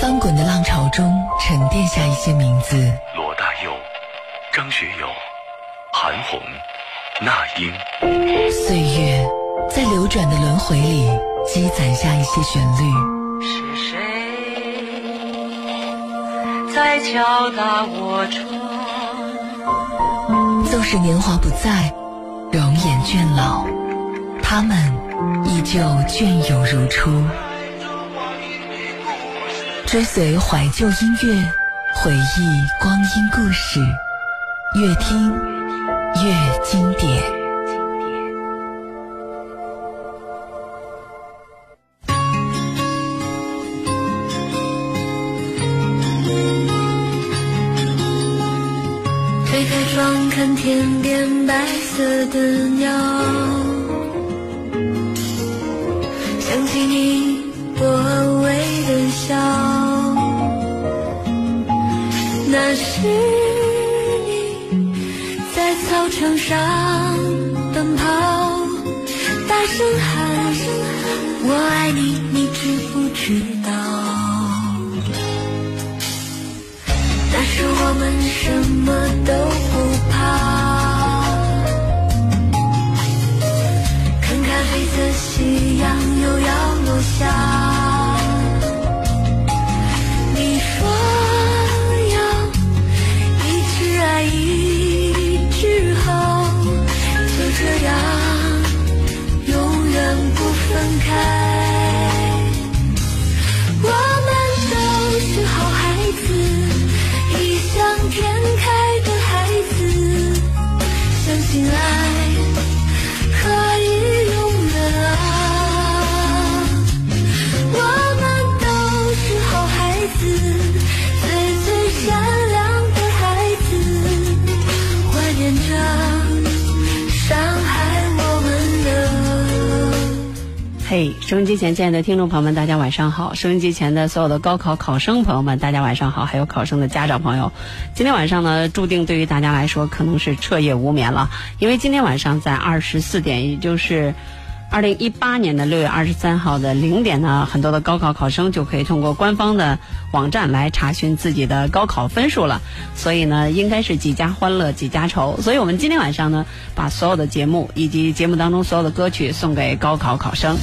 翻滚的浪潮中沉淀下一些名字。罗大佑、张学友、韩红、那英。岁月在流转的轮回里积攒下一些旋律。是谁在敲打我窗？纵使年华不在，容颜倦老，他们依旧隽永如初。追随怀旧音乐，回忆光阴故事，越听越经典。推开窗，看天边白色的鸟，收音机前亲爱的听众朋友们，大家晚上好！收音机前的所有的高考考生朋友们，大家晚上好！还有考生的家长朋友，今天晚上呢，注定对于大家来说可能是彻夜无眠了，因为今天晚上在二十四点，也就是。二零一八年的六月二十三号的零点呢，很多的高考考生就可以通过官方的网站来查询自己的高考分数了。所以呢，应该是几家欢乐几家愁。所以我们今天晚上呢，把所有的节目以及节目当中所有的歌曲送给高考考生。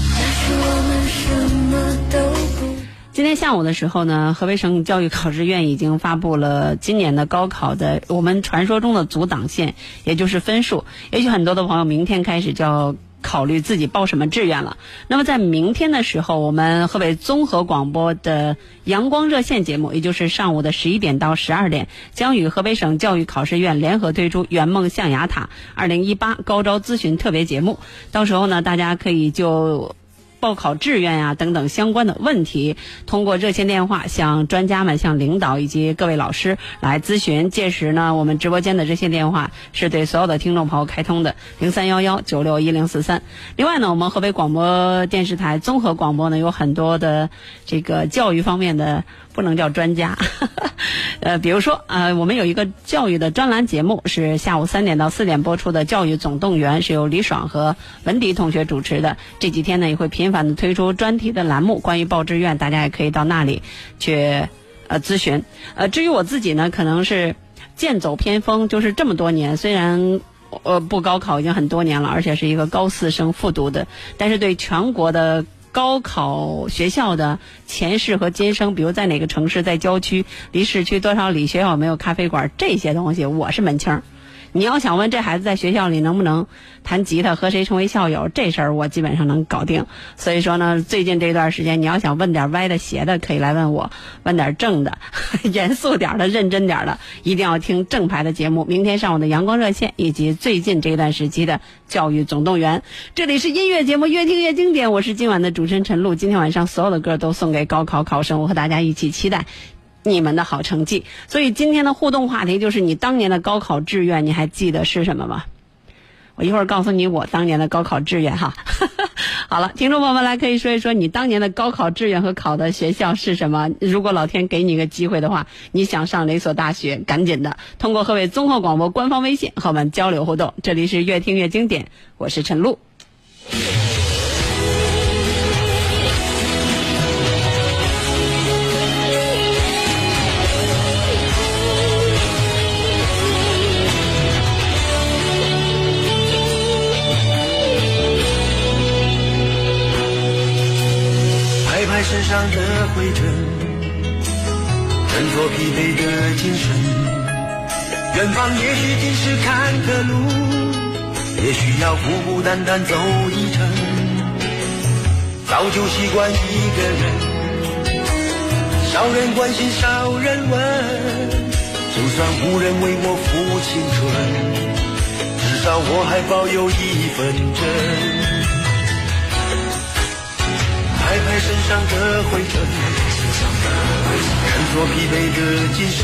今天下午的时候呢，河北省教育考试院已经发布了今年的高考的我们传说中的阻挡线，也就是分数。也许很多的朋友明天开始就要。考虑自己报什么志愿了。那么在明天的时候，我们河北综合广播的阳光热线节目，也就是上午的十一点到十二点，将与河北省教育考试院联合推出“圆梦象牙塔”二零一八高招咨询特别节目。到时候呢，大家可以就。报考志愿呀、等等相关的问题，通过热线电话向专家们、向领导以及各位老师来咨询。届时呢，我们直播间的热线电话是对所有的听众朋友开通的，零三幺幺九六一零四三。另外呢，我们河北广播电视台综合广播呢有很多的这个教育方面的。不能叫专家，呃，比如说，呃，我们有一个教育的专栏节目，是下午三点到四点播出的《教育总动员》，是由李爽和文迪同学主持的。这几天呢，也会频繁的推出专题的栏目，关于报志愿，大家也可以到那里去呃咨询。呃，至于我自己呢，可能是剑走偏锋，就是这么多年，虽然呃不高考已经很多年了，而且是一个高四生复读的，但是对全国的。高考学校的前世和今生，比如在哪个城市，在郊区，离市区多少里，学校有没有咖啡馆，这些东西我是门清儿。你要想问这孩子在学校里能不能弹吉他，和谁成为校友，这事儿我基本上能搞定。所以说呢，最近这段时间，你要想问点歪的、邪的，可以来问我；问点正的、严肃点的、认真点的，一定要听正牌的节目。明天上午的阳光热线，以及最近这段时期的教育总动员。这里是音乐节目，越听越经典。我是今晚的主持人陈露。今天晚上所有的歌都送给高考考生，我和大家一起期待。你们的好成绩，所以今天的互动话题就是你当年的高考志愿，你还记得是什么吗？我一会儿告诉你我当年的高考志愿哈。好了，听众朋友们来可以说一说你当年的高考志愿和考的学校是什么？如果老天给你一个机会的话，你想上哪所大学？赶紧的通过河北综合广播官方微信和我们交流互动。这里是越听越经典，我是陈露。的灰尘，振作疲惫的精神。远方也许尽是坎坷路，也许要孤孤单单走一程。早就习惯一个人，少人关心少人问。就算无人为我付青春，至少我还保有一份真。身上的灰尘，看作疲惫的精神。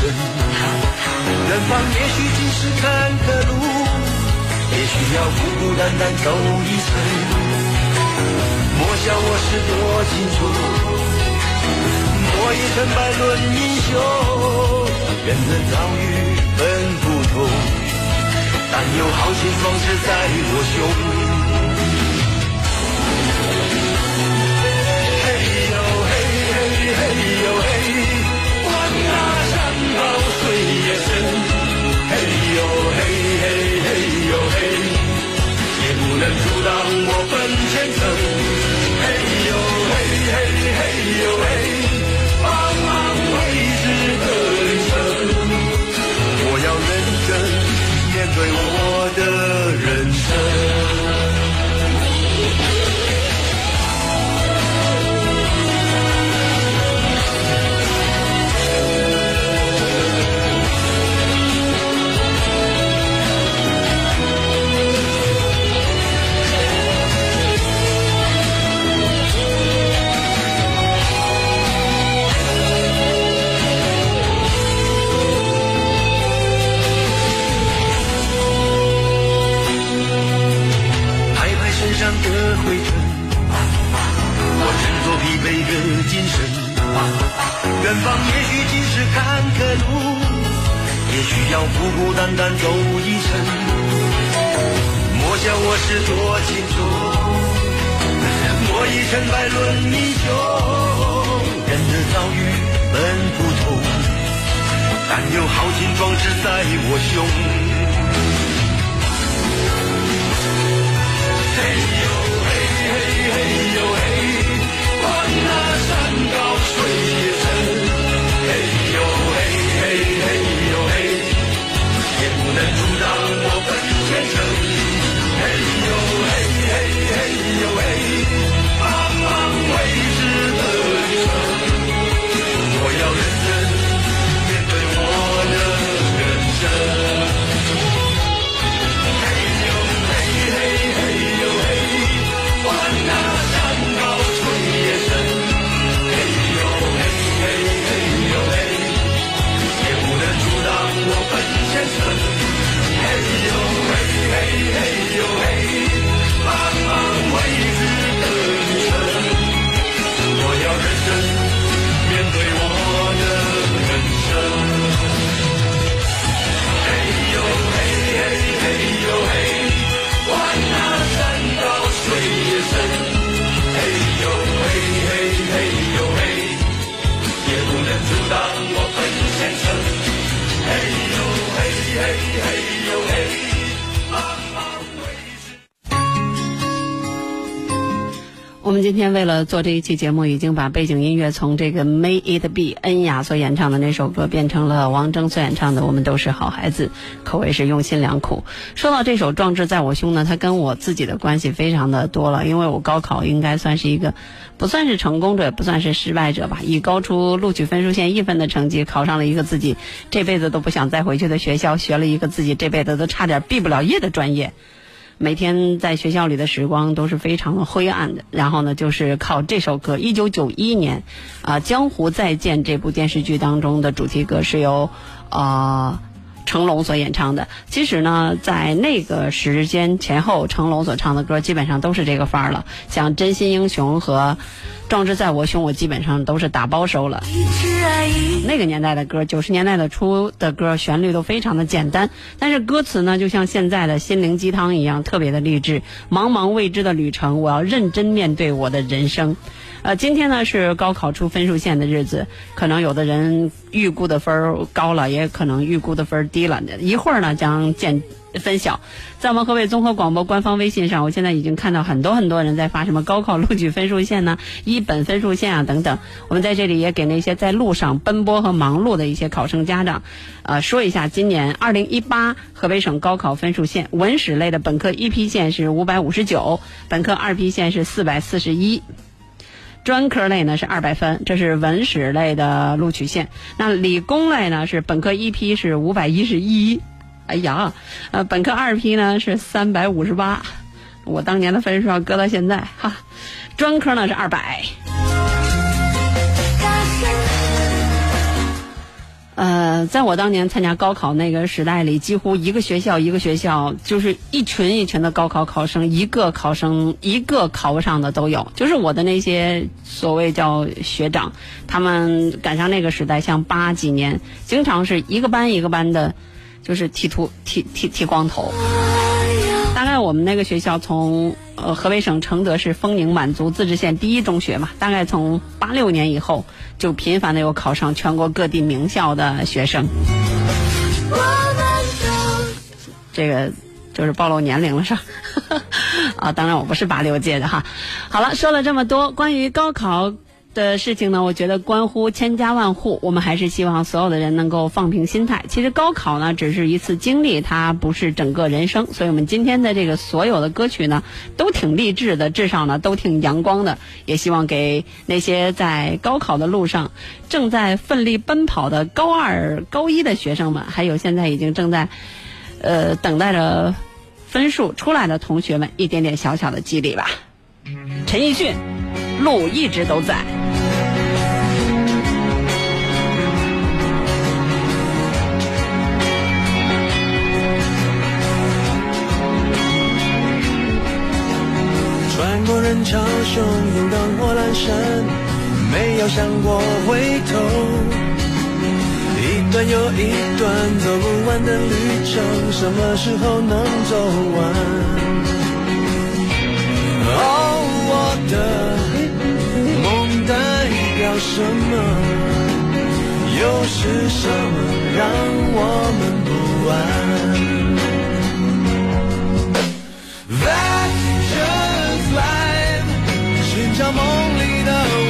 远方也许尽是坎坷路，也许要孤孤单单走一程。莫笑我是多情处，莫以成败论英雄。人的遭遇本不同，但有豪情壮志在我胸。嘿呦嘿，管那山高水也深，嘿呦嘿嘿嘿呦嘿，也不能阻挡我奔前程，嘿呦嘿嘿嘿呦嘿。远方也许尽是坎坷路，也许要孤孤单单走一程。莫笑我是多情种，莫以成败论英雄。人的遭遇本不同，但有豪情壮志在我胸。嘿呦嘿嘿嘿呦嘿，山今天为了做这一期节目，已经把背景音乐从这个 May It Be 恩雅所演唱的那首歌变成了王铮所演唱的《我们都是好孩子》，可谓是用心良苦。说到这首《壮志在我胸》呢，它跟我自己的关系非常的多了，因为我高考应该算是一个不算是成功者，不算是失败者吧，以高出录取分数线一分的成绩考上了一个自己这辈子都不想再回去的学校，学了一个自己这辈子都差点毕不了业的专业。每天在学校里的时光都是非常的灰暗的。然后呢，就是靠这首歌，一九九一年，啊，《江湖再见》这部电视剧当中的主题歌是由，啊。成龙所演唱的，其实呢，在那个时间前后，成龙所唱的歌基本上都是这个范儿了。像《真心英雄》和《壮志在我胸》，我基本上都是打包收了。那个年代的歌，九十年代的初的歌，旋律都非常的简单，但是歌词呢，就像现在的心灵鸡汤一样，特别的励志。茫茫未知的旅程，我要认真面对我的人生。呃，今天呢是高考出分数线的日子，可能有的人预估的分儿高了，也可能预估的分儿低了。一会儿呢将见分晓。在我们河北综合广播官方微信上，我现在已经看到很多很多人在发什么高考录取分数线呢、一本分数线啊等等。我们在这里也给那些在路上奔波和忙碌的一些考生家长，呃，说一下今年二零一八河北省高考分数线，文史类的本科一批线是五百五十九，本科二批线是四百四十一。专科类呢是二百分，这是文史类的录取线。那理工类呢是本科一批是五百一十一，哎呀，呃，本科二批呢是三百五十八。我当年的分数要搁到现在哈，专科呢是二百。呃，在我当年参加高考那个时代里，几乎一个学校一个学校，就是一群一群的高考考生，一个考生一个考不上的都有。就是我的那些所谓叫学长，他们赶上那个时代，像八几年，经常是一个班一个班的，就是剃秃剃剃剃光头。概我们那个学校从呃河北省承德市丰宁满族自治县第一中学嘛，大概从八六年以后，就频繁的有考上全国各地名校的学生。我们这个就是暴露年龄了是吧？啊，当然我不是八六届的哈。好了，说了这么多关于高考。的事情呢，我觉得关乎千家万户，我们还是希望所有的人能够放平心态。其实高考呢，只是一次经历，它不是整个人生。所以我们今天的这个所有的歌曲呢，都挺励志的，至少呢都挺阳光的。也希望给那些在高考的路上正在奋力奔跑的高二、高一的学生们，还有现在已经正在呃等待着分数出来的同学们，一点点小小的激励吧。陈奕迅，路一直都在。人潮汹涌，灯火阑珊，没有想过回头。一段又一段走不完的旅程，什么时候能走完？哦，我的梦代表什么？又是什么让我们不安？That 像梦里的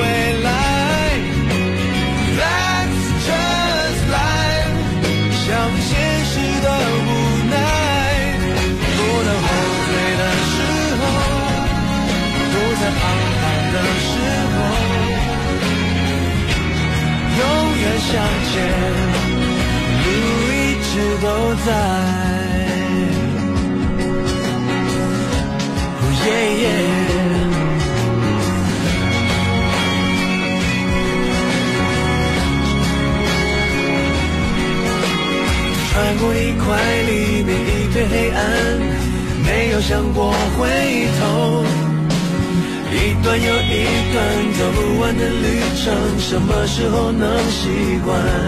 时候能习惯？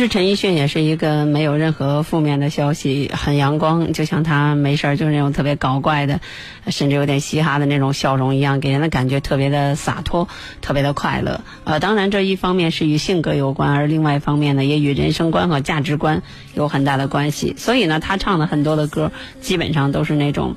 实陈奕迅也是一个没有任何负面的消息，很阳光，就像他没事儿就是那种特别搞怪的，甚至有点嘻哈的那种笑容一样，给人的感觉特别的洒脱，特别的快乐。呃，当然这一方面是与性格有关，而另外一方面呢，也与人生观和价值观有很大的关系。所以呢，他唱的很多的歌，基本上都是那种，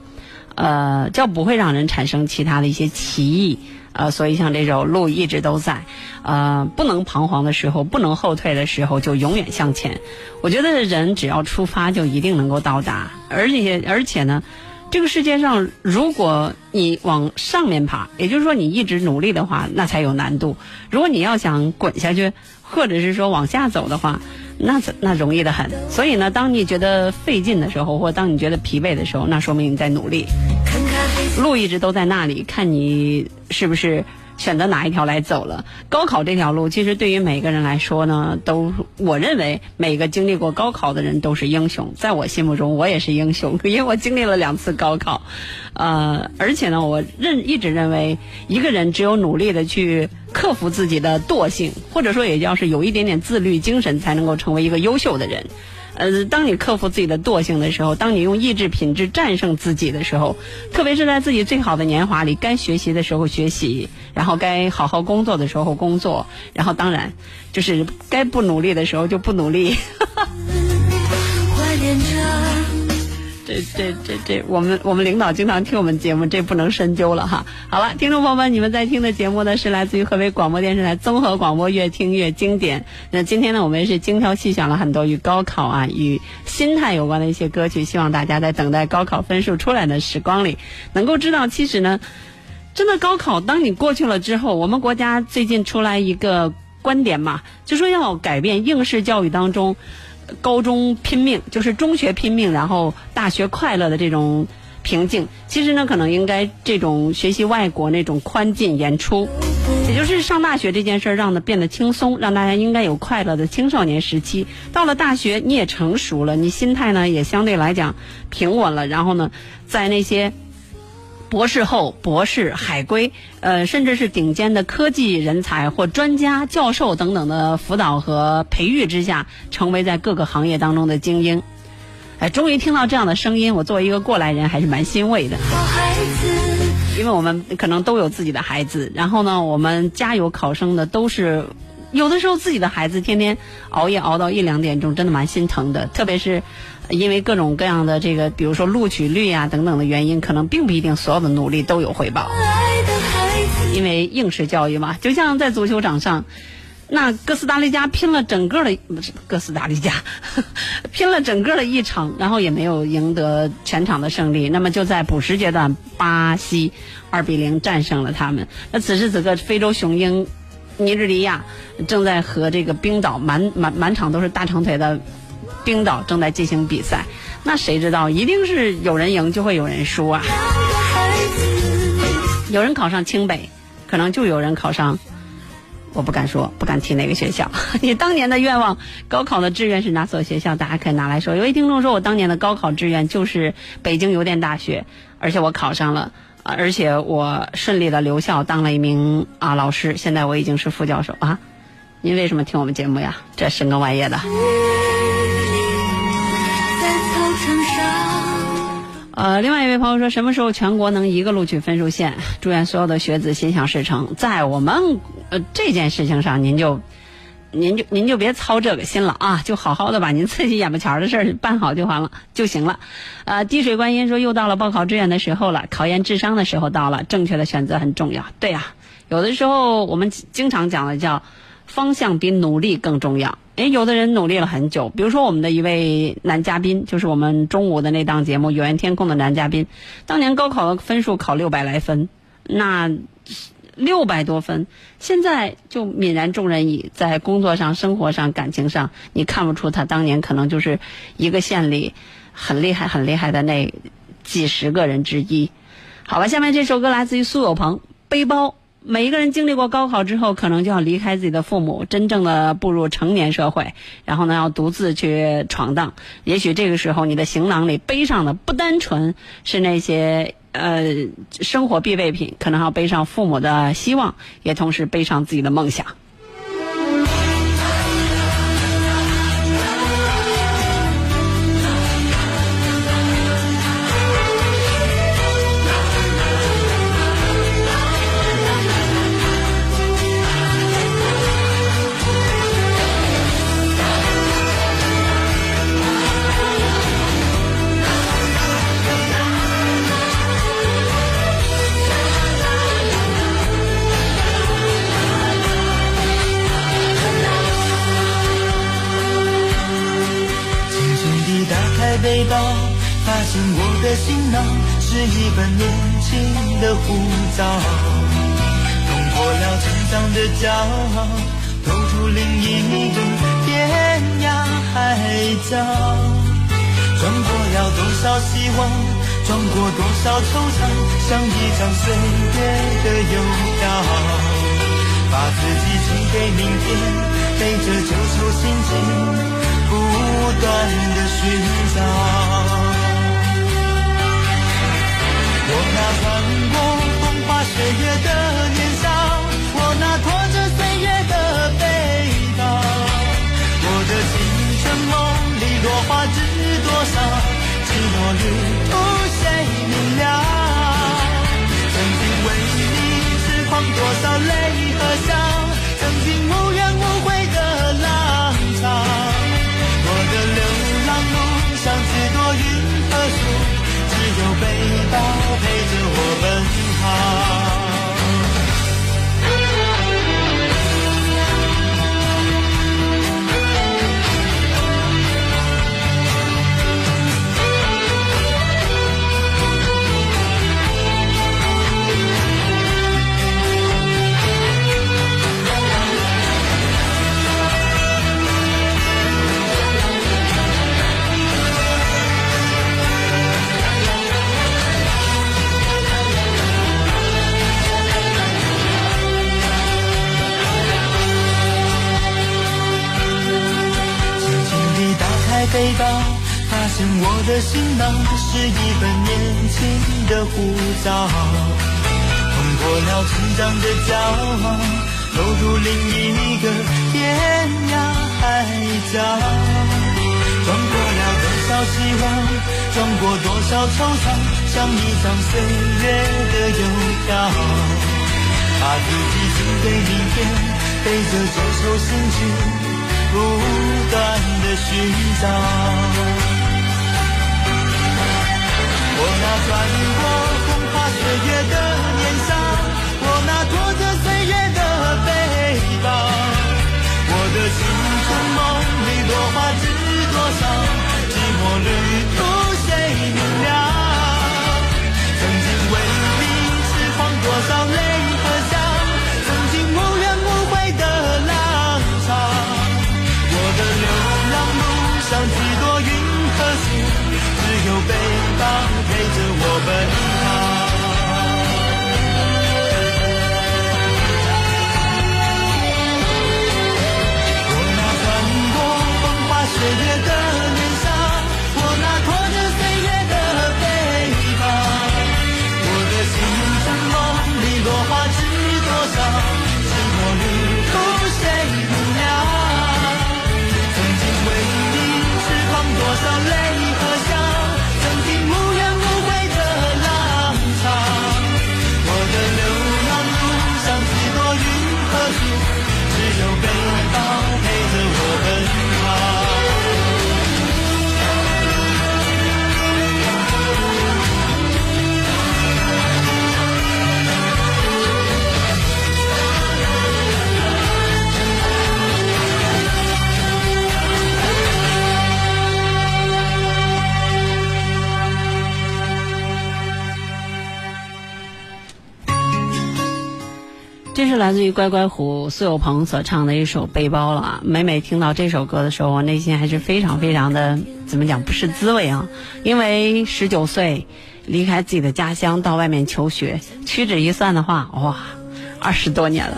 呃，叫不会让人产生其他的一些歧义。呃，所以像这种路一直都在，呃，不能彷徨的时候，不能后退的时候，就永远向前。我觉得人只要出发，就一定能够到达。而且，而且呢，这个世界上，如果你往上面爬，也就是说你一直努力的话，那才有难度。如果你要想滚下去，或者是说往下走的话，那那容易的很。所以呢，当你觉得费劲的时候，或当你觉得疲惫的时候，那说明你在努力。路一直都在那里，看你是不是选择哪一条来走了。高考这条路，其实对于每个人来说呢，都我认为每个经历过高考的人都是英雄。在我心目中，我也是英雄，因为我经历了两次高考。呃，而且呢，我认一直认为，一个人只有努力的去克服自己的惰性，或者说也要是有一点点自律精神，才能够成为一个优秀的人。呃，当你克服自己的惰性的时候，当你用意志品质战胜自己的时候，特别是在自己最好的年华里，该学习的时候学习，然后该好好工作的时候工作，然后当然就是该不努力的时候就不努力。这这这这，我们我们领导经常听我们节目，这不能深究了哈。好了，听众朋友们，你们在听的节目呢是来自于河北广播电视台综合广播，越听越经典。那今天呢，我们也是精挑细选了很多与高考啊、与心态有关的一些歌曲，希望大家在等待高考分数出来的时光里，能够知道，其实呢，真的高考，当你过去了之后，我们国家最近出来一个观点嘛，就说要改变应试教育当中。高中拼命就是中学拼命，然后大学快乐的这种瓶颈。其实呢，可能应该这种学习外国那种宽进严出，也就是上大学这件事儿让它变得轻松，让大家应该有快乐的青少年时期。到了大学，你也成熟了，你心态呢也相对来讲平稳了。然后呢，在那些。博士后、博士、海归，呃，甚至是顶尖的科技人才或专家、教授等等的辅导和培育之下，成为在各个行业当中的精英。哎，终于听到这样的声音，我作为一个过来人还是蛮欣慰的。因为我们可能都有自己的孩子，然后呢，我们家有考生的都是，有的时候自己的孩子天天熬夜熬到一两点钟，真的蛮心疼的。特别是因为各种各样的这个，比如说录取率啊等等的原因，可能并不一定所有的努力都有回报。因为应试教育嘛，就像在足球场上，那哥斯达黎加拼了整个的不是哥斯达黎加，拼了整个的一场，然后也没有赢得全场的胜利。那么就在补时阶段，巴西二比零战胜了他们。那此时此刻，非洲雄鹰尼日利亚正在和这个冰岛满满满场都是大长腿的冰岛正在进行比赛。那谁知道，一定是有人赢就会有人输啊。有人考上清北，可能就有人考上，我不敢说，不敢提哪个学校。你当年的愿望，高考的志愿是哪所学校？大家可以拿来说。有位听众说，我当年的高考志愿就是北京邮电大学，而且我考上了，而且我顺利的留校当了一名啊老师，现在我已经是副教授啊。您为什么听我们节目呀？这深更半夜的。呃，另外一位朋友说，什么时候全国能一个录取分数线？祝愿所有的学子心想事成。在我们呃这件事情上，您就您就您就别操这个心了啊，就好好的把您自己眼巴前的事儿办好就完了就行了。呃，滴水观音说，又到了报考志愿的时候了，考验智商的时候到了，正确的选择很重要。对呀、有的时候我们经常讲的叫方向比努力更重要。诶，有的人努力了很久，比如说我们的一位男嘉宾，就是我们中午的那档节目《有缘天空》的男嘉宾，当年高考的分数考六百来分，那六百多分，现在就泯然众人矣。在工作上、生活上、感情上，你看不出他当年可能就是一个县里很厉害、很厉害的那几十个人之一。好吧，下面这首歌来自于苏有朋，《背包》。每一个人经历过高考之后，可能就要离开自己的父母，真正的步入成年社会，然后呢，要独自去闯荡。也许这个时候，你的行囊里背上的不单纯是那些呃生活必备品，可能还要背上父母的希望，也同时背上自己的梦想。背包，发现我的行囊是一本年轻的护照，冲破了成长的骄傲，走出另一个天涯海角，装过了多少希望，装过多少惆怅，像一张岁月的邮票，把自己寄给明天，背着旧愁心情，不断的寻找。我那穿过风花雪月的年少，我那拖着岁月的背包，我的青春梦里落花知多少，寂寞旅途谁明了？曾经为你痴狂多少泪和笑，曾经无陪着我奔跑。现我的行囊是一本年轻的护照，冲破了成长的骄傲，走入另一个天涯海角，撞过了多少希望，撞过多少惆怅，像一张岁月的邮票，把自己寄给明天，背着这首心情。不断的寻找。我那穿过风花雪月的年少，我那拖着岁月的背包，我的青春梦里落花知多少？寂寞旅途谁明了？曾经为你痴狂多少泪和笑，曾经无怨无悔的浪潮。我的流浪路上，几多云和树，只有背包。穿是来自于乖乖虎苏有朋所唱的一首《背包》了啊。每每听到这首歌的时候，我内心还是非常非常的怎么讲不是滋味啊。因为十九岁离开自己的家乡到外面求学，屈指一算的话，哇，二十多年了。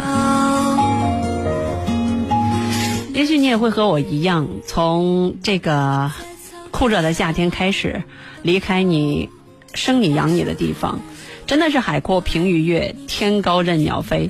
也许你也会和我一样，从这个酷热的夏天开始，离开你生你养你的地方，真的是海阔凭鱼跃，天高任鸟飞。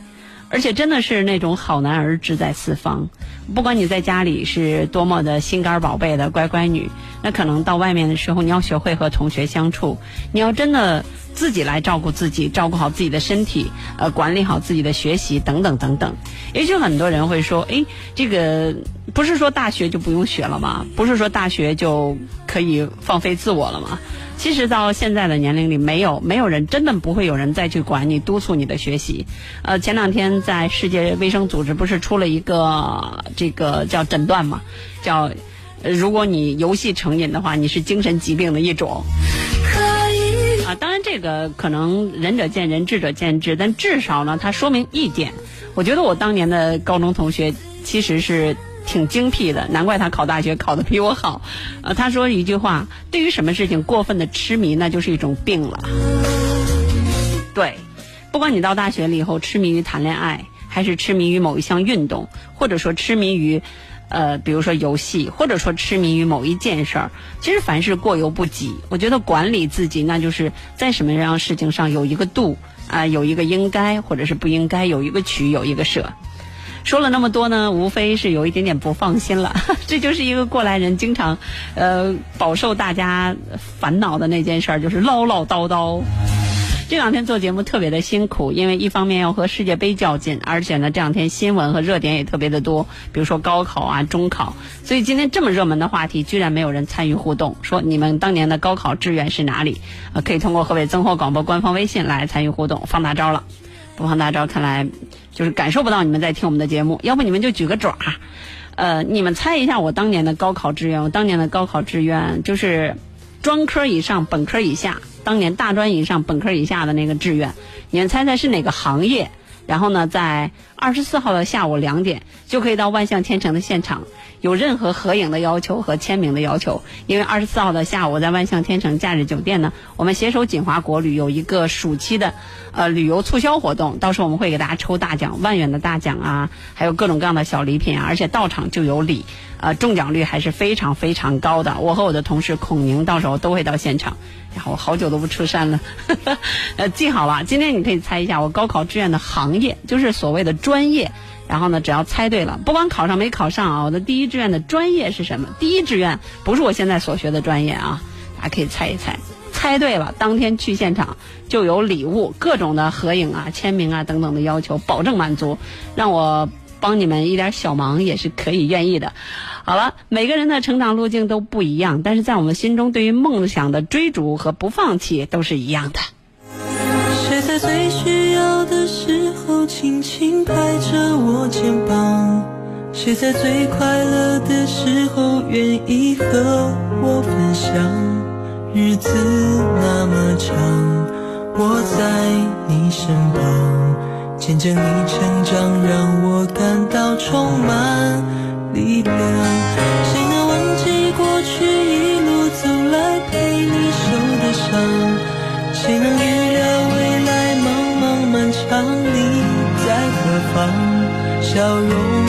而且真的是那种好男儿志在四方，不管你在家里是多么的心肝宝贝的乖乖女，那可能到外面的时候，你要学会和同学相处，你要真的自己来照顾自己，照顾好自己的身体，呃，管理好自己的学习等等等等。也许很多人会说，哎，这个不是说大学就不用学了吗？不是说大学就可以放飞自我了吗？其实到现在的年龄里，没有没有人真的不会有人再去管你、督促你的学习。呃，前两天在世界卫生组织不是出了一个这个叫诊断嘛，叫呃如果你游戏成瘾的话，你是精神疾病的一种。啊，当然这个可能仁者见仁，智者见智，但至少呢，它说明一点，我觉得我当年的高中同学其实是挺精辟的，难怪他考大学考得比我好。呃，他说一句话：对于什么事情过分的痴迷，那就是一种病了。对，不管你到大学了以后痴迷于谈恋爱，还是痴迷于某一项运动，或者说痴迷于，呃，比如说游戏，或者说痴迷于某一件事儿，其实凡事过犹不及。我觉得管理自己，那就是在什么样事情上有一个度啊、有一个应该或者是不应该，有一个取，有一个舍。说了那么多呢，无非是有一点点不放心了。这就是一个过来人经常，呃，饱受大家烦恼的那件事儿，就是唠唠叨叨。这两天做节目特别的辛苦，因为一方面要和世界杯较劲，而且呢这两天新闻和热点也特别的多，比如说高考啊、中考，所以今天这么热门的话题，居然没有人参与互动，说你们当年的高考志愿是哪里？呃，可以通过河北增货广播官方微信来参与互动，放大招了。不放大招，看来就是感受不到你们在听我们的节目，要不你们就举个爪。呃，你们猜一下我当年的高考志愿，我当年的高考志愿就是专科以上、本科以下，当年大专以上、本科以下的那个志愿，你们猜猜是哪个行业？然后呢，在二十四号的下午两点就可以到万象天成的现场，有任何合影的要求和签名的要求。因为二十四号的下午在万象天成假日酒店呢，我们携手锦华国旅有一个暑期的呃旅游促销活动，到时候我们会给大家抽大奖，万元的大奖啊，还有各种各样的小礼品啊，而且到场就有礼，呃，中奖率还是非常非常高的。我和我的同事孔宁到时候都会到现场。然后我好久都不出山了，呃，记好了，今天你可以猜一下我高考志愿的行业，就是所谓的专业。然后呢，只要猜对了，不管考上没考上啊，我的第一志愿的专业是什么？第一志愿不是我现在所学的专业啊，大家可以猜一猜。猜对了，当天去现场就有礼物，各种的合影啊、签名啊等等的要求，保证满足。让我帮你们一点小忙也是可以愿意的。好了，每个人的成长路径都不一样，但是在我们心中，对于梦想的追逐和不放弃都是一样的。轻拍着我肩膀？谁在最快乐的时候愿意和我分享？日子那么长，我在你身旁，见证你成长，让我感到充满力量。谁能忘记过去一路走来陪你受的伤？谁能在何方？笑容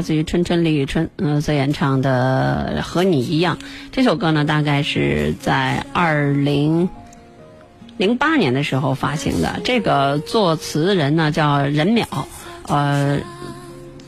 来自于春春李宇春，嗯、所演唱的《和你一样》。这首歌呢，大概是在二零零八年的时候发行的。这个作词人呢叫任淼，呃，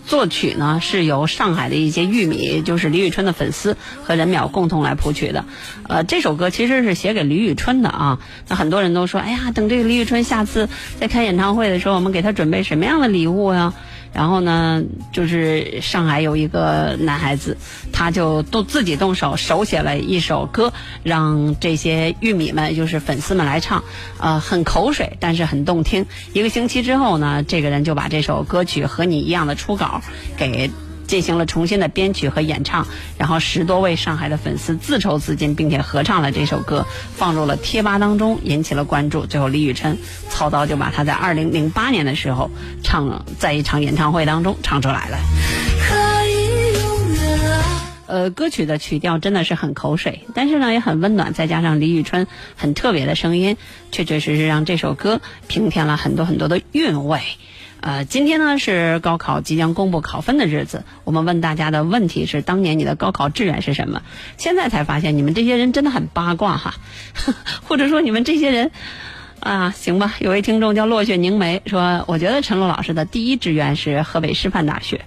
作曲呢是由上海的一些玉米，就是李宇春的粉丝和任淼共同来谱曲的。呃，这首歌其实是写给李宇春的啊。那很多人都说，哎呀，等这个李宇春下次再开演唱会的时候，我们给他准备什么样的礼物呀？然后呢，就是上海有一个男孩子，他就动自己动手手写了一首歌，让这些玉米们，就是粉丝们来唱，呃，很口水，但是很动听。一个星期之后呢，这个人就把这首歌曲和你一样的初稿给。进行了重新的编曲和演唱，然后十多位上海的粉丝自筹资金，并且合唱了这首歌，放入了贴吧当中，引起了关注。最后，李宇春操刀就把他在二零零八年的时候唱在一场演唱会当中唱出来了。呃，歌曲的曲调真的是很口水，但是呢也很温暖，再加上李宇春很特别的声音，确确实实让这首歌平添了很多很多的韵味。呃，今天呢是高考即将公布考分的日子，我们问大家的问题是：当年你的高考志愿是什么？现在才发现你们这些人真的很八卦哈，或者说你们这些人啊，行吧。有位听众叫落雪凝眉说，我觉得陈露老师的第一志愿是河北师范大学。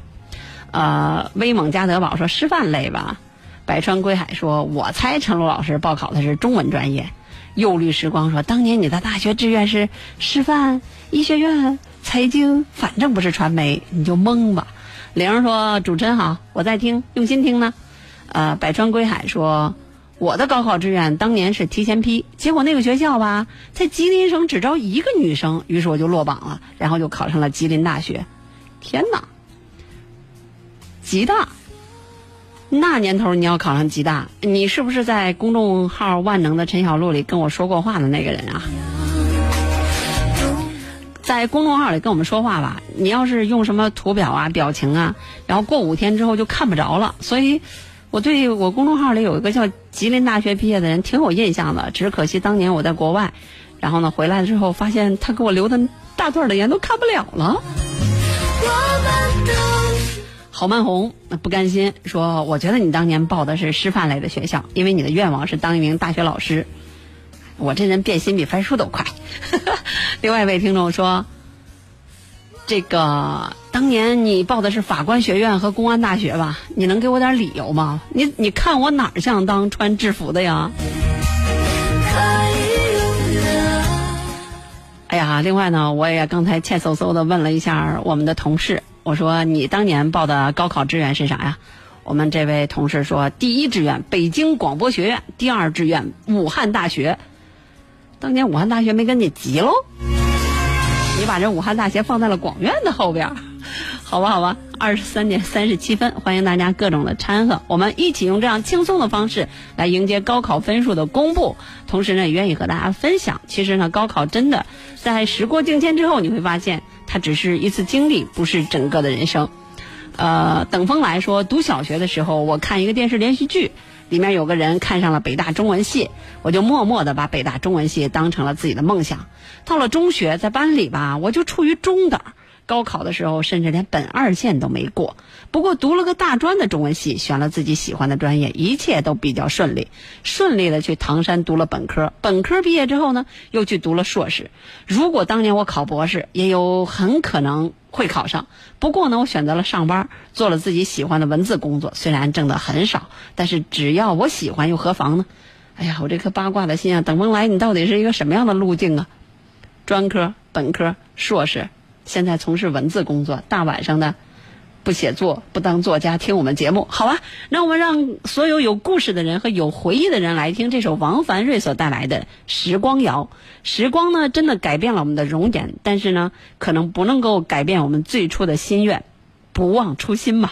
呃，威猛加德堡说师范类吧。百川归海说，我猜陈露老师报考的是中文专业。忧虑时光说，当年你的大学志愿是师范、医学院、财经，反正不是传媒，你就蒙吧。玲儿说，主持人好，我在听，用心听呢。呃，百川归海说，我的高考志愿当年是提前批，结果那个学校吧，在吉林省只招一个女生，于是我就落榜了，然后就考上了吉林大学。天哪！吉大，那年头你要考上吉大，你是不是在公众号“万能的陈小璐”里跟我说过话的那个人啊？在公众号里跟我们说话吧，你要是用什么图表啊、表情啊，然后过五天之后就看不着了。所以，我对我公众号里有一个叫吉林大学毕业的人挺有印象的，只是可惜当年我在国外，然后呢回来之后发现他给我留的大段的言都看不了了。我们都郝曼红不甘心说：“我觉得你当年报的是师范类的学校，因为你的愿望是当一名大学老师。我这人变心比翻书都快。”另外一位听众说：“这个当年你报的是法官学院和公安大学吧？你能给我点理由吗？你你看我哪儿像当穿制服的呀？”。哎呀，另外呢，我也刚才欠嗖嗖的问了一下我们的同事，我说你当年报的高考志愿是啥呀？我们这位同事说，第一志愿北京广播学院，第二志愿武汉大学。当年武汉大学没跟你急喽？你把这武汉大学放在了广院的后边，好吧，好吧。二十三点三十七分，欢迎大家各种的掺和，我们一起用这样轻松的方式来迎接高考分数的公布。同时呢，也愿意和大家分享，其实呢，高考真的在时过境迁之后，你会发现。它只是一次经历，不是整个的人生。呃，等风来说，读小学的时候，我看一个电视连续剧，里面有个人看上了北大中文系，我就默默的把北大中文系当成了自己的梦想。到了中学，在班里吧，我就处于中等。高考的时候，甚至连本二线都没过。不过读了个大专的中文系，选了自己喜欢的专业，一切都比较顺利，顺利的去唐山读了本科。本科毕业之后呢，又去读了硕士。如果当年我考博士，也有很可能会考上。不过呢，我选择了上班，做了自己喜欢的文字工作，虽然挣得很少，但是只要我喜欢，又何妨呢？哎呀，我这颗八卦的心啊，等风来，你到底是一个什么样的路径啊？专科、本科、硕士，现在从事文字工作，大晚上的不写作、不当作家，听我们节目，好吧？那我们让所有有故事的人和有回忆的人来听这首王凡瑞所带来的《时光谣》。时光呢，真的改变了我们的容颜，但是呢，可能不能够改变我们最初的心愿，不忘初心嘛。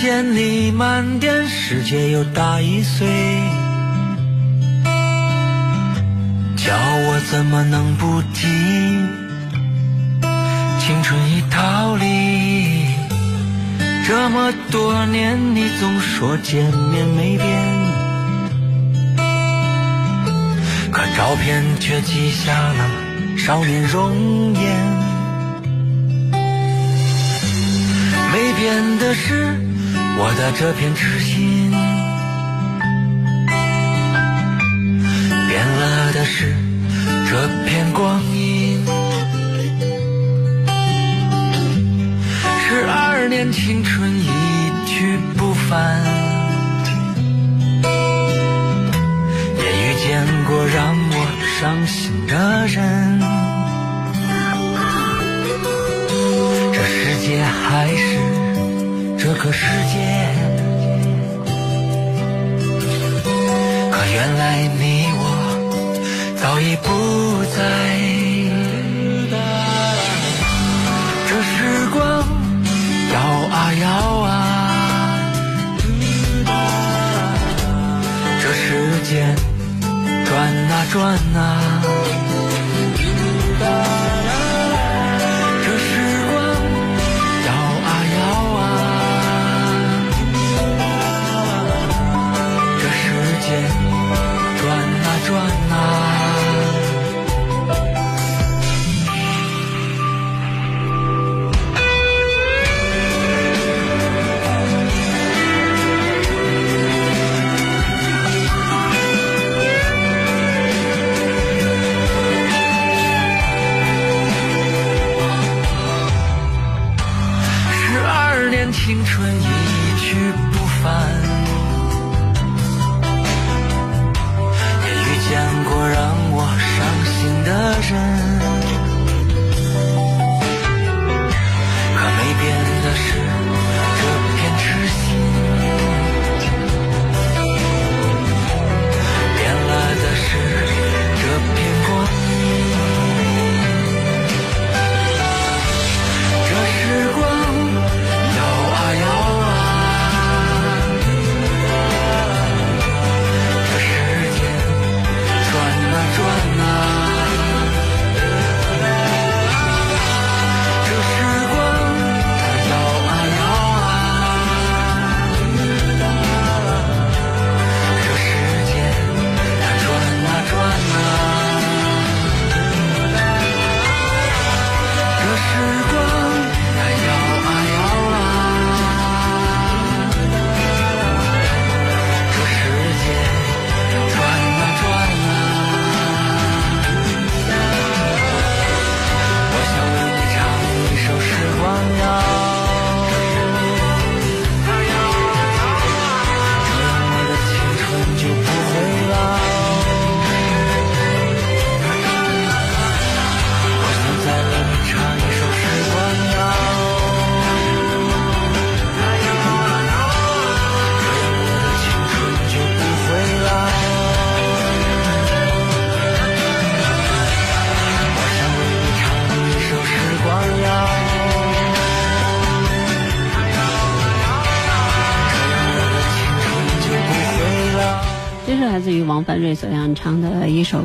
间里慢点，世界又大一岁。叫我怎么能不记？青春已逃离，这么多年，你总说见面没变，可照片却记下了少年容颜。没变的是我的这片痴心，变了的是这片光阴。十二年青春一去不返，也遇见过让我伤心的人。这世界还是这个世界，可原来你我早已不在。这时光摇啊摇啊，这时间转啊转啊。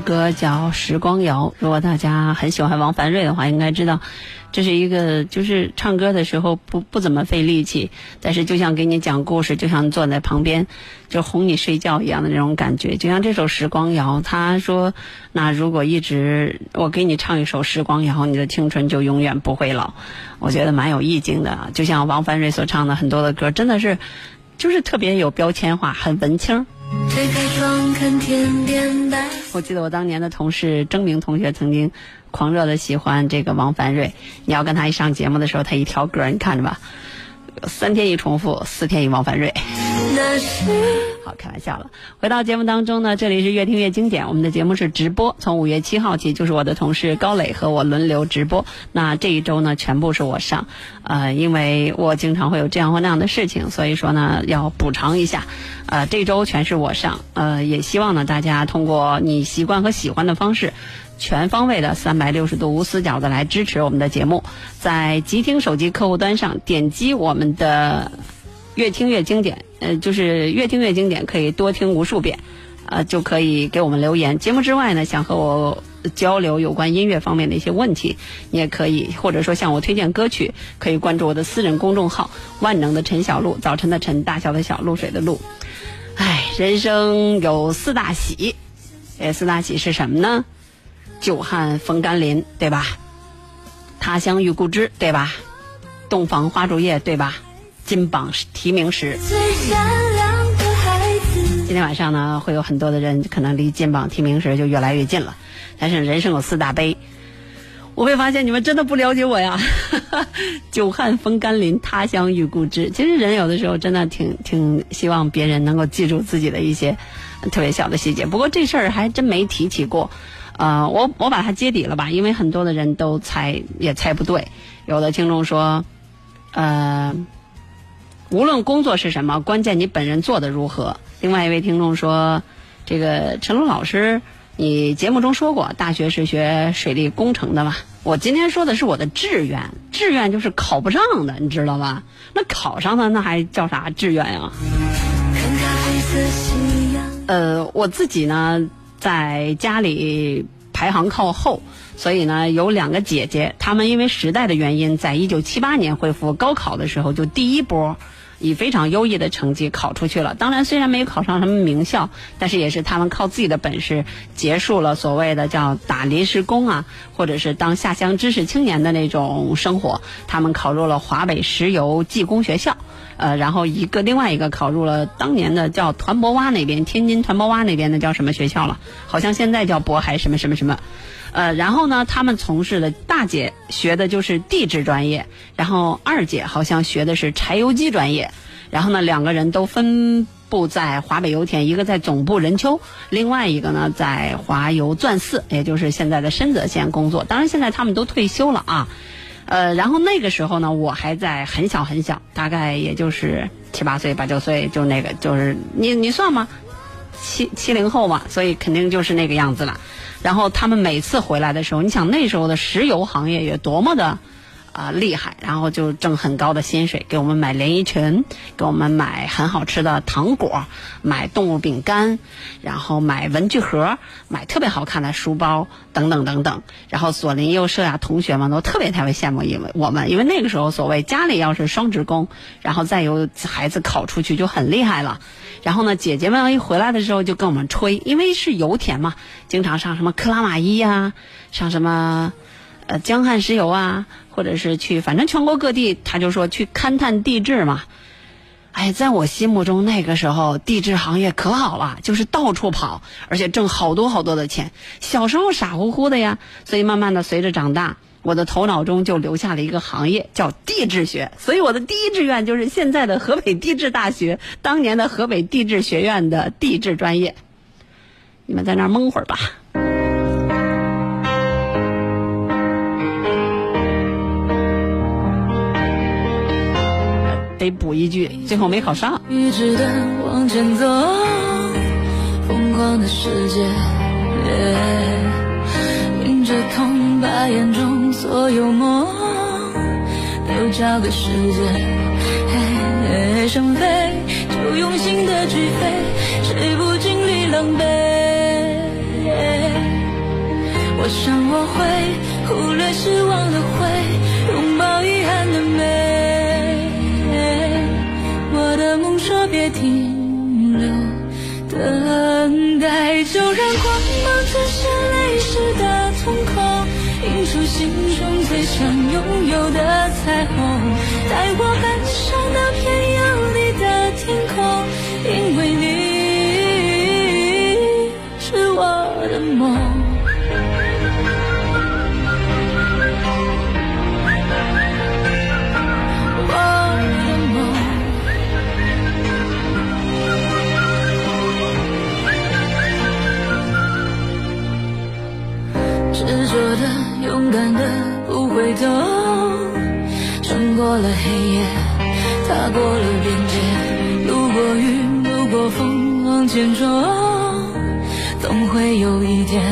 歌，叫《时光谣》。如果大家很喜欢王凡瑞的话，应该知道，这是一个就是唱歌的时候不不怎么费力气，但是就像给你讲故事，就像坐在旁边就哄你睡觉一样的那种感觉。就像这首《时光谣》，他说：“那如果一直我给你唱一首《时光谣》，你的青春就永远不会老。”我觉得蛮有意境的。就像王凡瑞所唱的很多的歌，真的是就是特别有标签化，很文青。推开窗看天边白。我记得我当年的同事郑明同学曾经狂热的喜欢这个王凡瑞。你要跟他一上节目的时候，他一挑歌，你看着吧，三天一重复，四天一王凡瑞。那是好，开玩笑了。回到节目当中呢，这里是越听越经典，我们的节目是直播，从五月七号起就是我的同事高磊和我轮流直播。那这一周呢，全部是我上，呃，因为我经常会有这样或那样的事情，所以说呢要补偿一下。呃，这周全是我上，呃，也希望呢大家通过你习惯和喜欢的方式。全方位的三百六十度无死角的来支持我们的节目，在极听手机客户端上点击我们的越听越经典，呃，就是越听越经典，可以多听无数遍，呃，就可以给我们留言。节目之外呢，想和我交流有关音乐方面的一些问题，你也可以，或者说向我推荐歌曲，可以关注我的私人公众号“万能的陈小璐”，早晨的晨，大小的小，露水的露。唉，人生有四大喜，这四大喜是什么呢？久旱逢甘霖，对吧？他乡遇故知，对吧？洞房花烛夜，对吧？金榜题名时。最善良的孩子。今天晚上呢，会有很多的人可能离金榜题名时就越来越近了。但是人生有四大悲，我会发现你们真的不了解我呀。久旱逢甘霖，他乡遇故知。其实人有的时候真的挺挺希望别人能够记住自己的一些特别小的细节。不过这事儿还真没提起过。呃，我我把它揭底了吧，因为很多的人都猜也猜不对。有的听众说，呃，无论工作是什么，关键你本人做的如何。另外一位听众说，这个陈龙老师，你节目中说过，大学是学水利工程的吧？我今天说的是我的志愿，志愿就是考不上的，你知道吧？那考上的那还叫啥志愿呀？看看黑色夕阳。呃，我自己呢，在家里排行靠后，所以呢，有两个姐姐，她们因为时代的原因，在一九七八年恢复高考的时候，就第一波以非常优异的成绩考出去了。当然，虽然没有考上什么名校，但是也是他们靠自己的本事结束了所谓的叫打临时工啊，或者是当下乡知识青年的那种生活。他们考入了华北石油技工学校。呃，然后一个另外一个考入了当年的叫团泊洼那边，天津团泊洼那边的叫什么学校了？好像现在叫渤海什么什么什么。呃，然后呢，他们从事的大姐学的就是地质专业，然后二姐好像学的是柴油机专业。然后呢，两个人都分布在华北油田，一个在总部任丘，另外一个呢在华油钻四，也就是现在的深泽县工作。当然，现在他们都退休了啊。呃，然后那个时候呢，我还在很小很小，大概也就是七八岁、八九岁，就那个就是你你算吗，七七零后嘛，所以肯定就是那个样子了。然后他们每次回来的时候，你想那时候的石油行业有多么的啊、厉害，然后就挣很高的薪水，给我们买连衣裙，给我们买很好吃的糖果，买动物饼干，然后买文具盒，买特别好看的书包，等等等等。然后左邻右舍呀、同学们都特别特别羡慕，因为我们因为那个时候所谓家里要是双职工，然后再有孩子考出去就很厉害了。然后呢，姐姐们一回来的时候就跟我们吹，因为是油田嘛，经常上什么克拉玛依呀、上什么呃江汉石油啊，或者是去反正全国各地，他就说去勘探地质嘛。哎，在我心目中那个时候，地质行业可好了，就是到处跑，而且挣好多好多的钱。小时候傻乎乎的呀，所以慢慢的随着长大，我的头脑中就留下了一个行业叫地质学。所以我的第一志愿就是现在的河北地质大学，当年的河北地质学院的地质专业。你们在那儿蒙会儿吧。得补一句，最后没考上。一直的往前走，疯狂的世界，迎着痛，把眼中所有梦都交给时间。嘿想飞就用心的去飞，谁不经历狼狈。我想我会忽略失望的灰，拥抱遗憾的美。别停留，等待就让光芒折射泪湿的瞳孔，映出心中最想拥有的彩虹，带我奔向那片有你的天空，走，穿过了黑夜，踏过了边界，路过雨，路过风，往前冲，总会有一天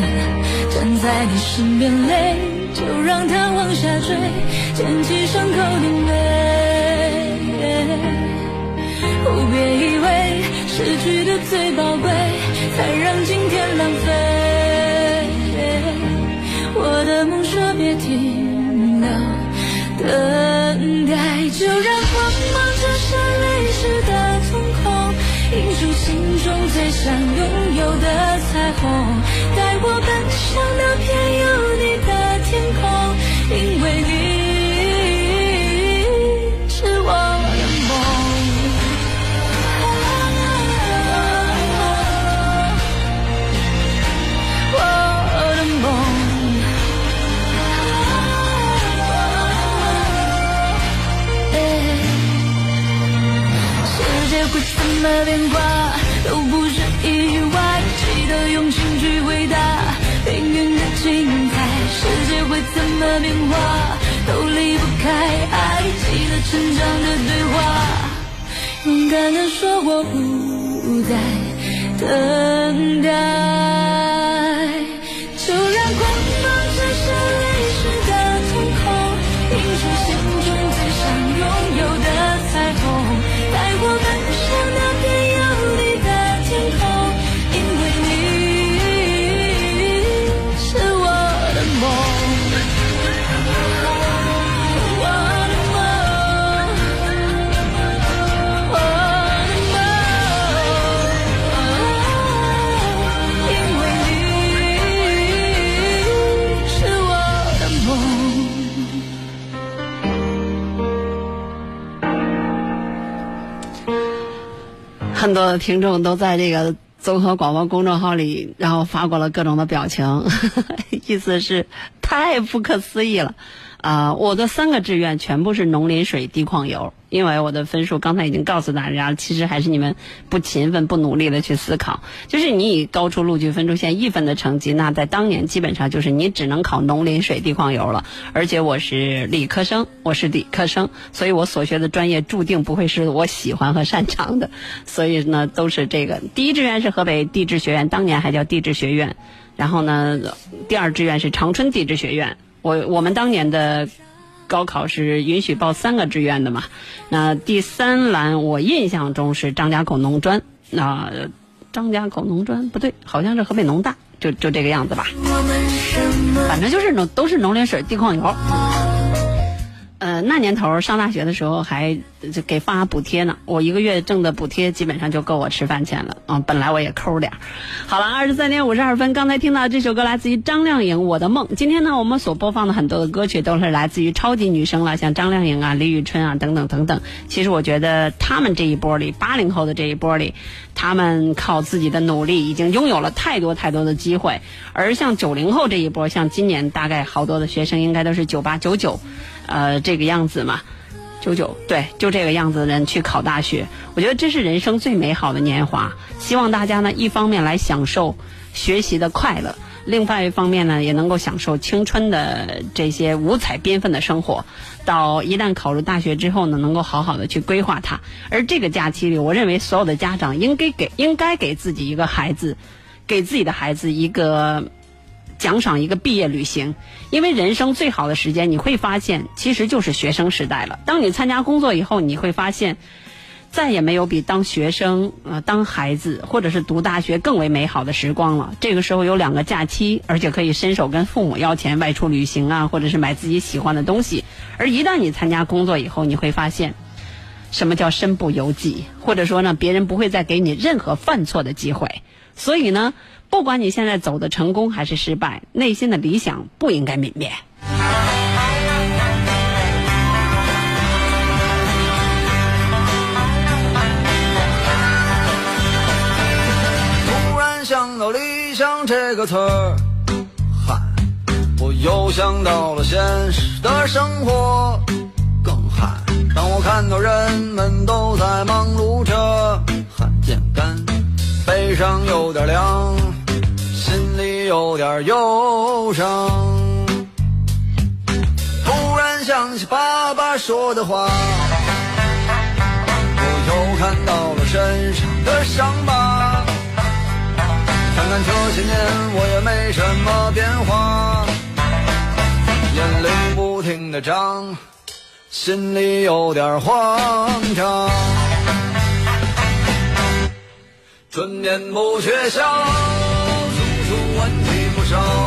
站在你身边，泪就让它往下坠，捡起伤口的美。别以为失去的最宝贵，才让今天浪费。我的梦说别停，等待就让光芒折射泪湿的瞳孔，映出心中最想拥有的彩虹，带我奔向那片有你的天空，因为你么变化，都不是意外。记得用心去回答命运的精彩。世界会怎么变化，都离不开爱。记得成长的对话。勇敢的说我不再等待，很多听众都在这个综合广播公众号里，然后发过了各种的表情，意思是太不可思议了。啊、我的三个志愿全部是农林水地矿油，因为我的分数刚才已经告诉大家了，其实还是你们不勤奋、不努力的去思考。就是你以高出录取分数线一分的成绩，那在当年基本上就是你只能考农林水地矿油了。而且我是理科生，我是理科生，所以我所学的专业注定不会是我喜欢和擅长的。所以呢，都是这个第一志愿是河北地质学院，当年还叫地质学院。然后呢，第二志愿是长春地质学院。我我们当年的高考是允许报三个志愿的嘛。那第三栏我印象中是张家口农专，那、张家口农专不对，好像是河北农大，就就这个样子吧。反正就是农都是农林水地矿油。呃，那年头上大学的时候还就给发补贴呢，我一个月挣的补贴基本上就够我吃饭钱了啊、本来我也抠点儿。好了，二十三点五十二分，刚才听到这首歌来自于张靓颖《我的梦》。今天呢，我们所播放的很多的歌曲都是来自于超级女生了，像张靓颖啊、李宇春啊等等等等。其实我觉得他们这一波里，八零后的这一波里，他们靠自己的努力已经拥有了太多太多的机会，而像九零后这一波，像今年大概好多的学生应该都是九八九九，呃，这个样子嘛。九九对，就这个样子的人去考大学，我觉得这是人生最美好的年华。希望大家呢，一方面来享受学习的快乐，另外一方面呢，也能够享受青春的这些五彩缤纷的生活。到一旦考入大学之后呢，能够好好的去规划它。而这个假期里，我认为所有的家长应该给应该给自己一个孩子，给自己的孩子一个奖赏一个毕业旅行，因为人生最好的时间，你会发现其实就是学生时代了。当你参加工作以后，你会发现，再也没有比当学生、呃当孩子或者是读大学更为美好的时光了。这个时候有两个假期，而且可以伸手跟父母要钱外出旅行啊，或者是买自己喜欢的东西。而一旦你参加工作以后，你会发现，什么叫身不由己，或者说呢，别人不会再给你任何犯错的机会。所以呢，不管你现在走的成功还是失败，内心的理想不应该泯灭。突然想到理想这个词儿，嗨，我又想到了现实的生活，更嗨。当我看到人们都在忙碌着，汗渐干，背上有点凉，有点忧伤。突然想起爸爸说的话，我又看到了身上的伤疤。看看这些年我也没什么变化，眼泪不停的涨，心里有点慌张。春眠不觉晓，song.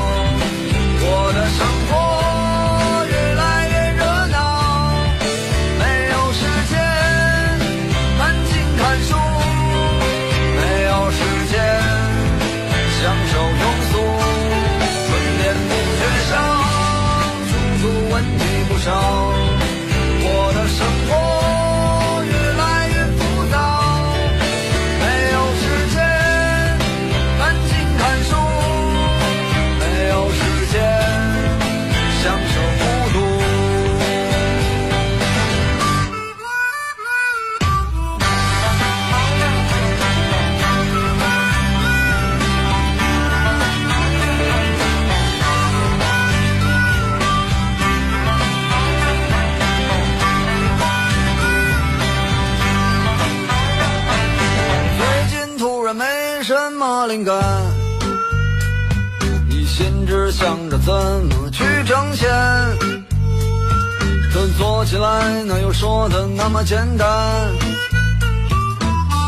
起来哪有说的那么简单？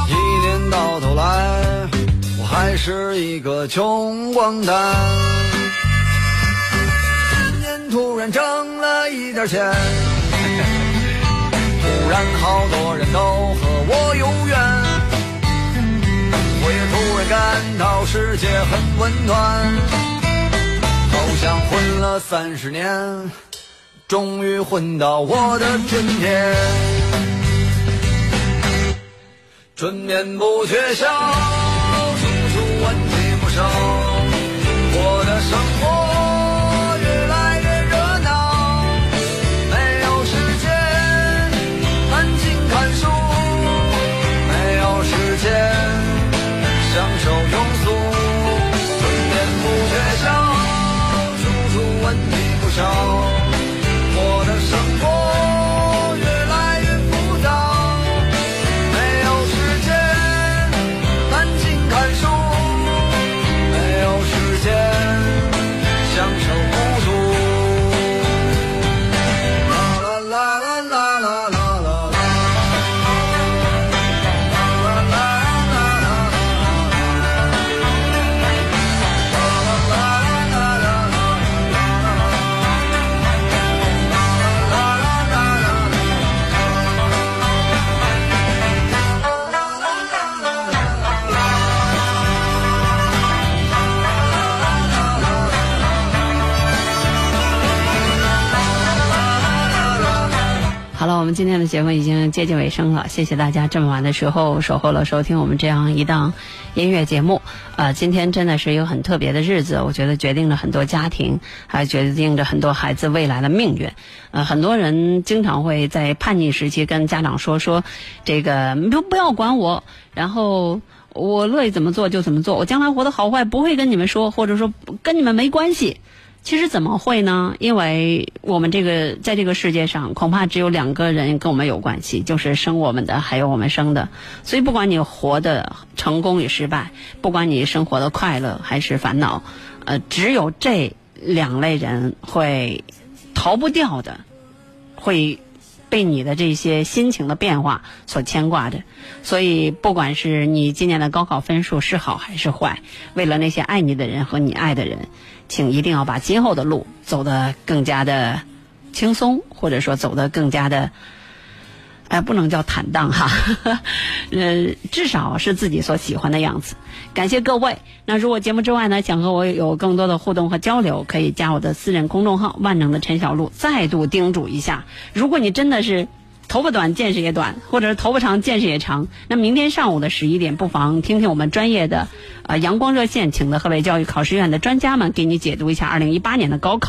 一年到头来，我还是一个穷光蛋。今年突然挣了一点钱。突然好多人都和我有缘，我也突然感到世界很温暖，好像混了三十年，终于混到我的春天。春眠不觉晓，今天的节目已经接近尾声了，谢谢大家这么晚的时候守候了收听我们这样一档音乐节目。呃，今天真的是一个很特别的日子，我觉得决定了很多家庭，还决定着很多孩子未来的命运。呃，很多人经常会在叛逆时期跟家长说说，这个不不要管我，然后。我乐意怎么做就怎么做，我将来活得好坏不会跟你们说，或者说跟你们没关系。其实怎么会呢？因为我们这个在这个世界上，恐怕只有两个人跟我们有关系，就是生我们的，还有我们生的。所以不管你活的成功与失败，不管你生活的快乐还是烦恼，呃，只有这两类人会逃不掉的，会被你的这些心情的变化所牵挂着。所以，不管是你今年的高考分数是好还是坏，为了那些爱你的人和你爱的人，请一定要把今后的路走得更加的轻松，或者说走得更加的。哎，不能叫坦荡哈，呃，至少是自己所喜欢的样子。感谢各位。那如果节目之外呢，想和我有更多的互动和交流，可以加我的私人公众号“万能的陈小璐”。再度叮嘱一下，如果你真的是头发短见识也短，或者是头发长见识也长，那明天上午的十一点，不妨听听我们专业的呃阳光热线请的河北教育考试院的专家们给你解读一下二零一八年的高考。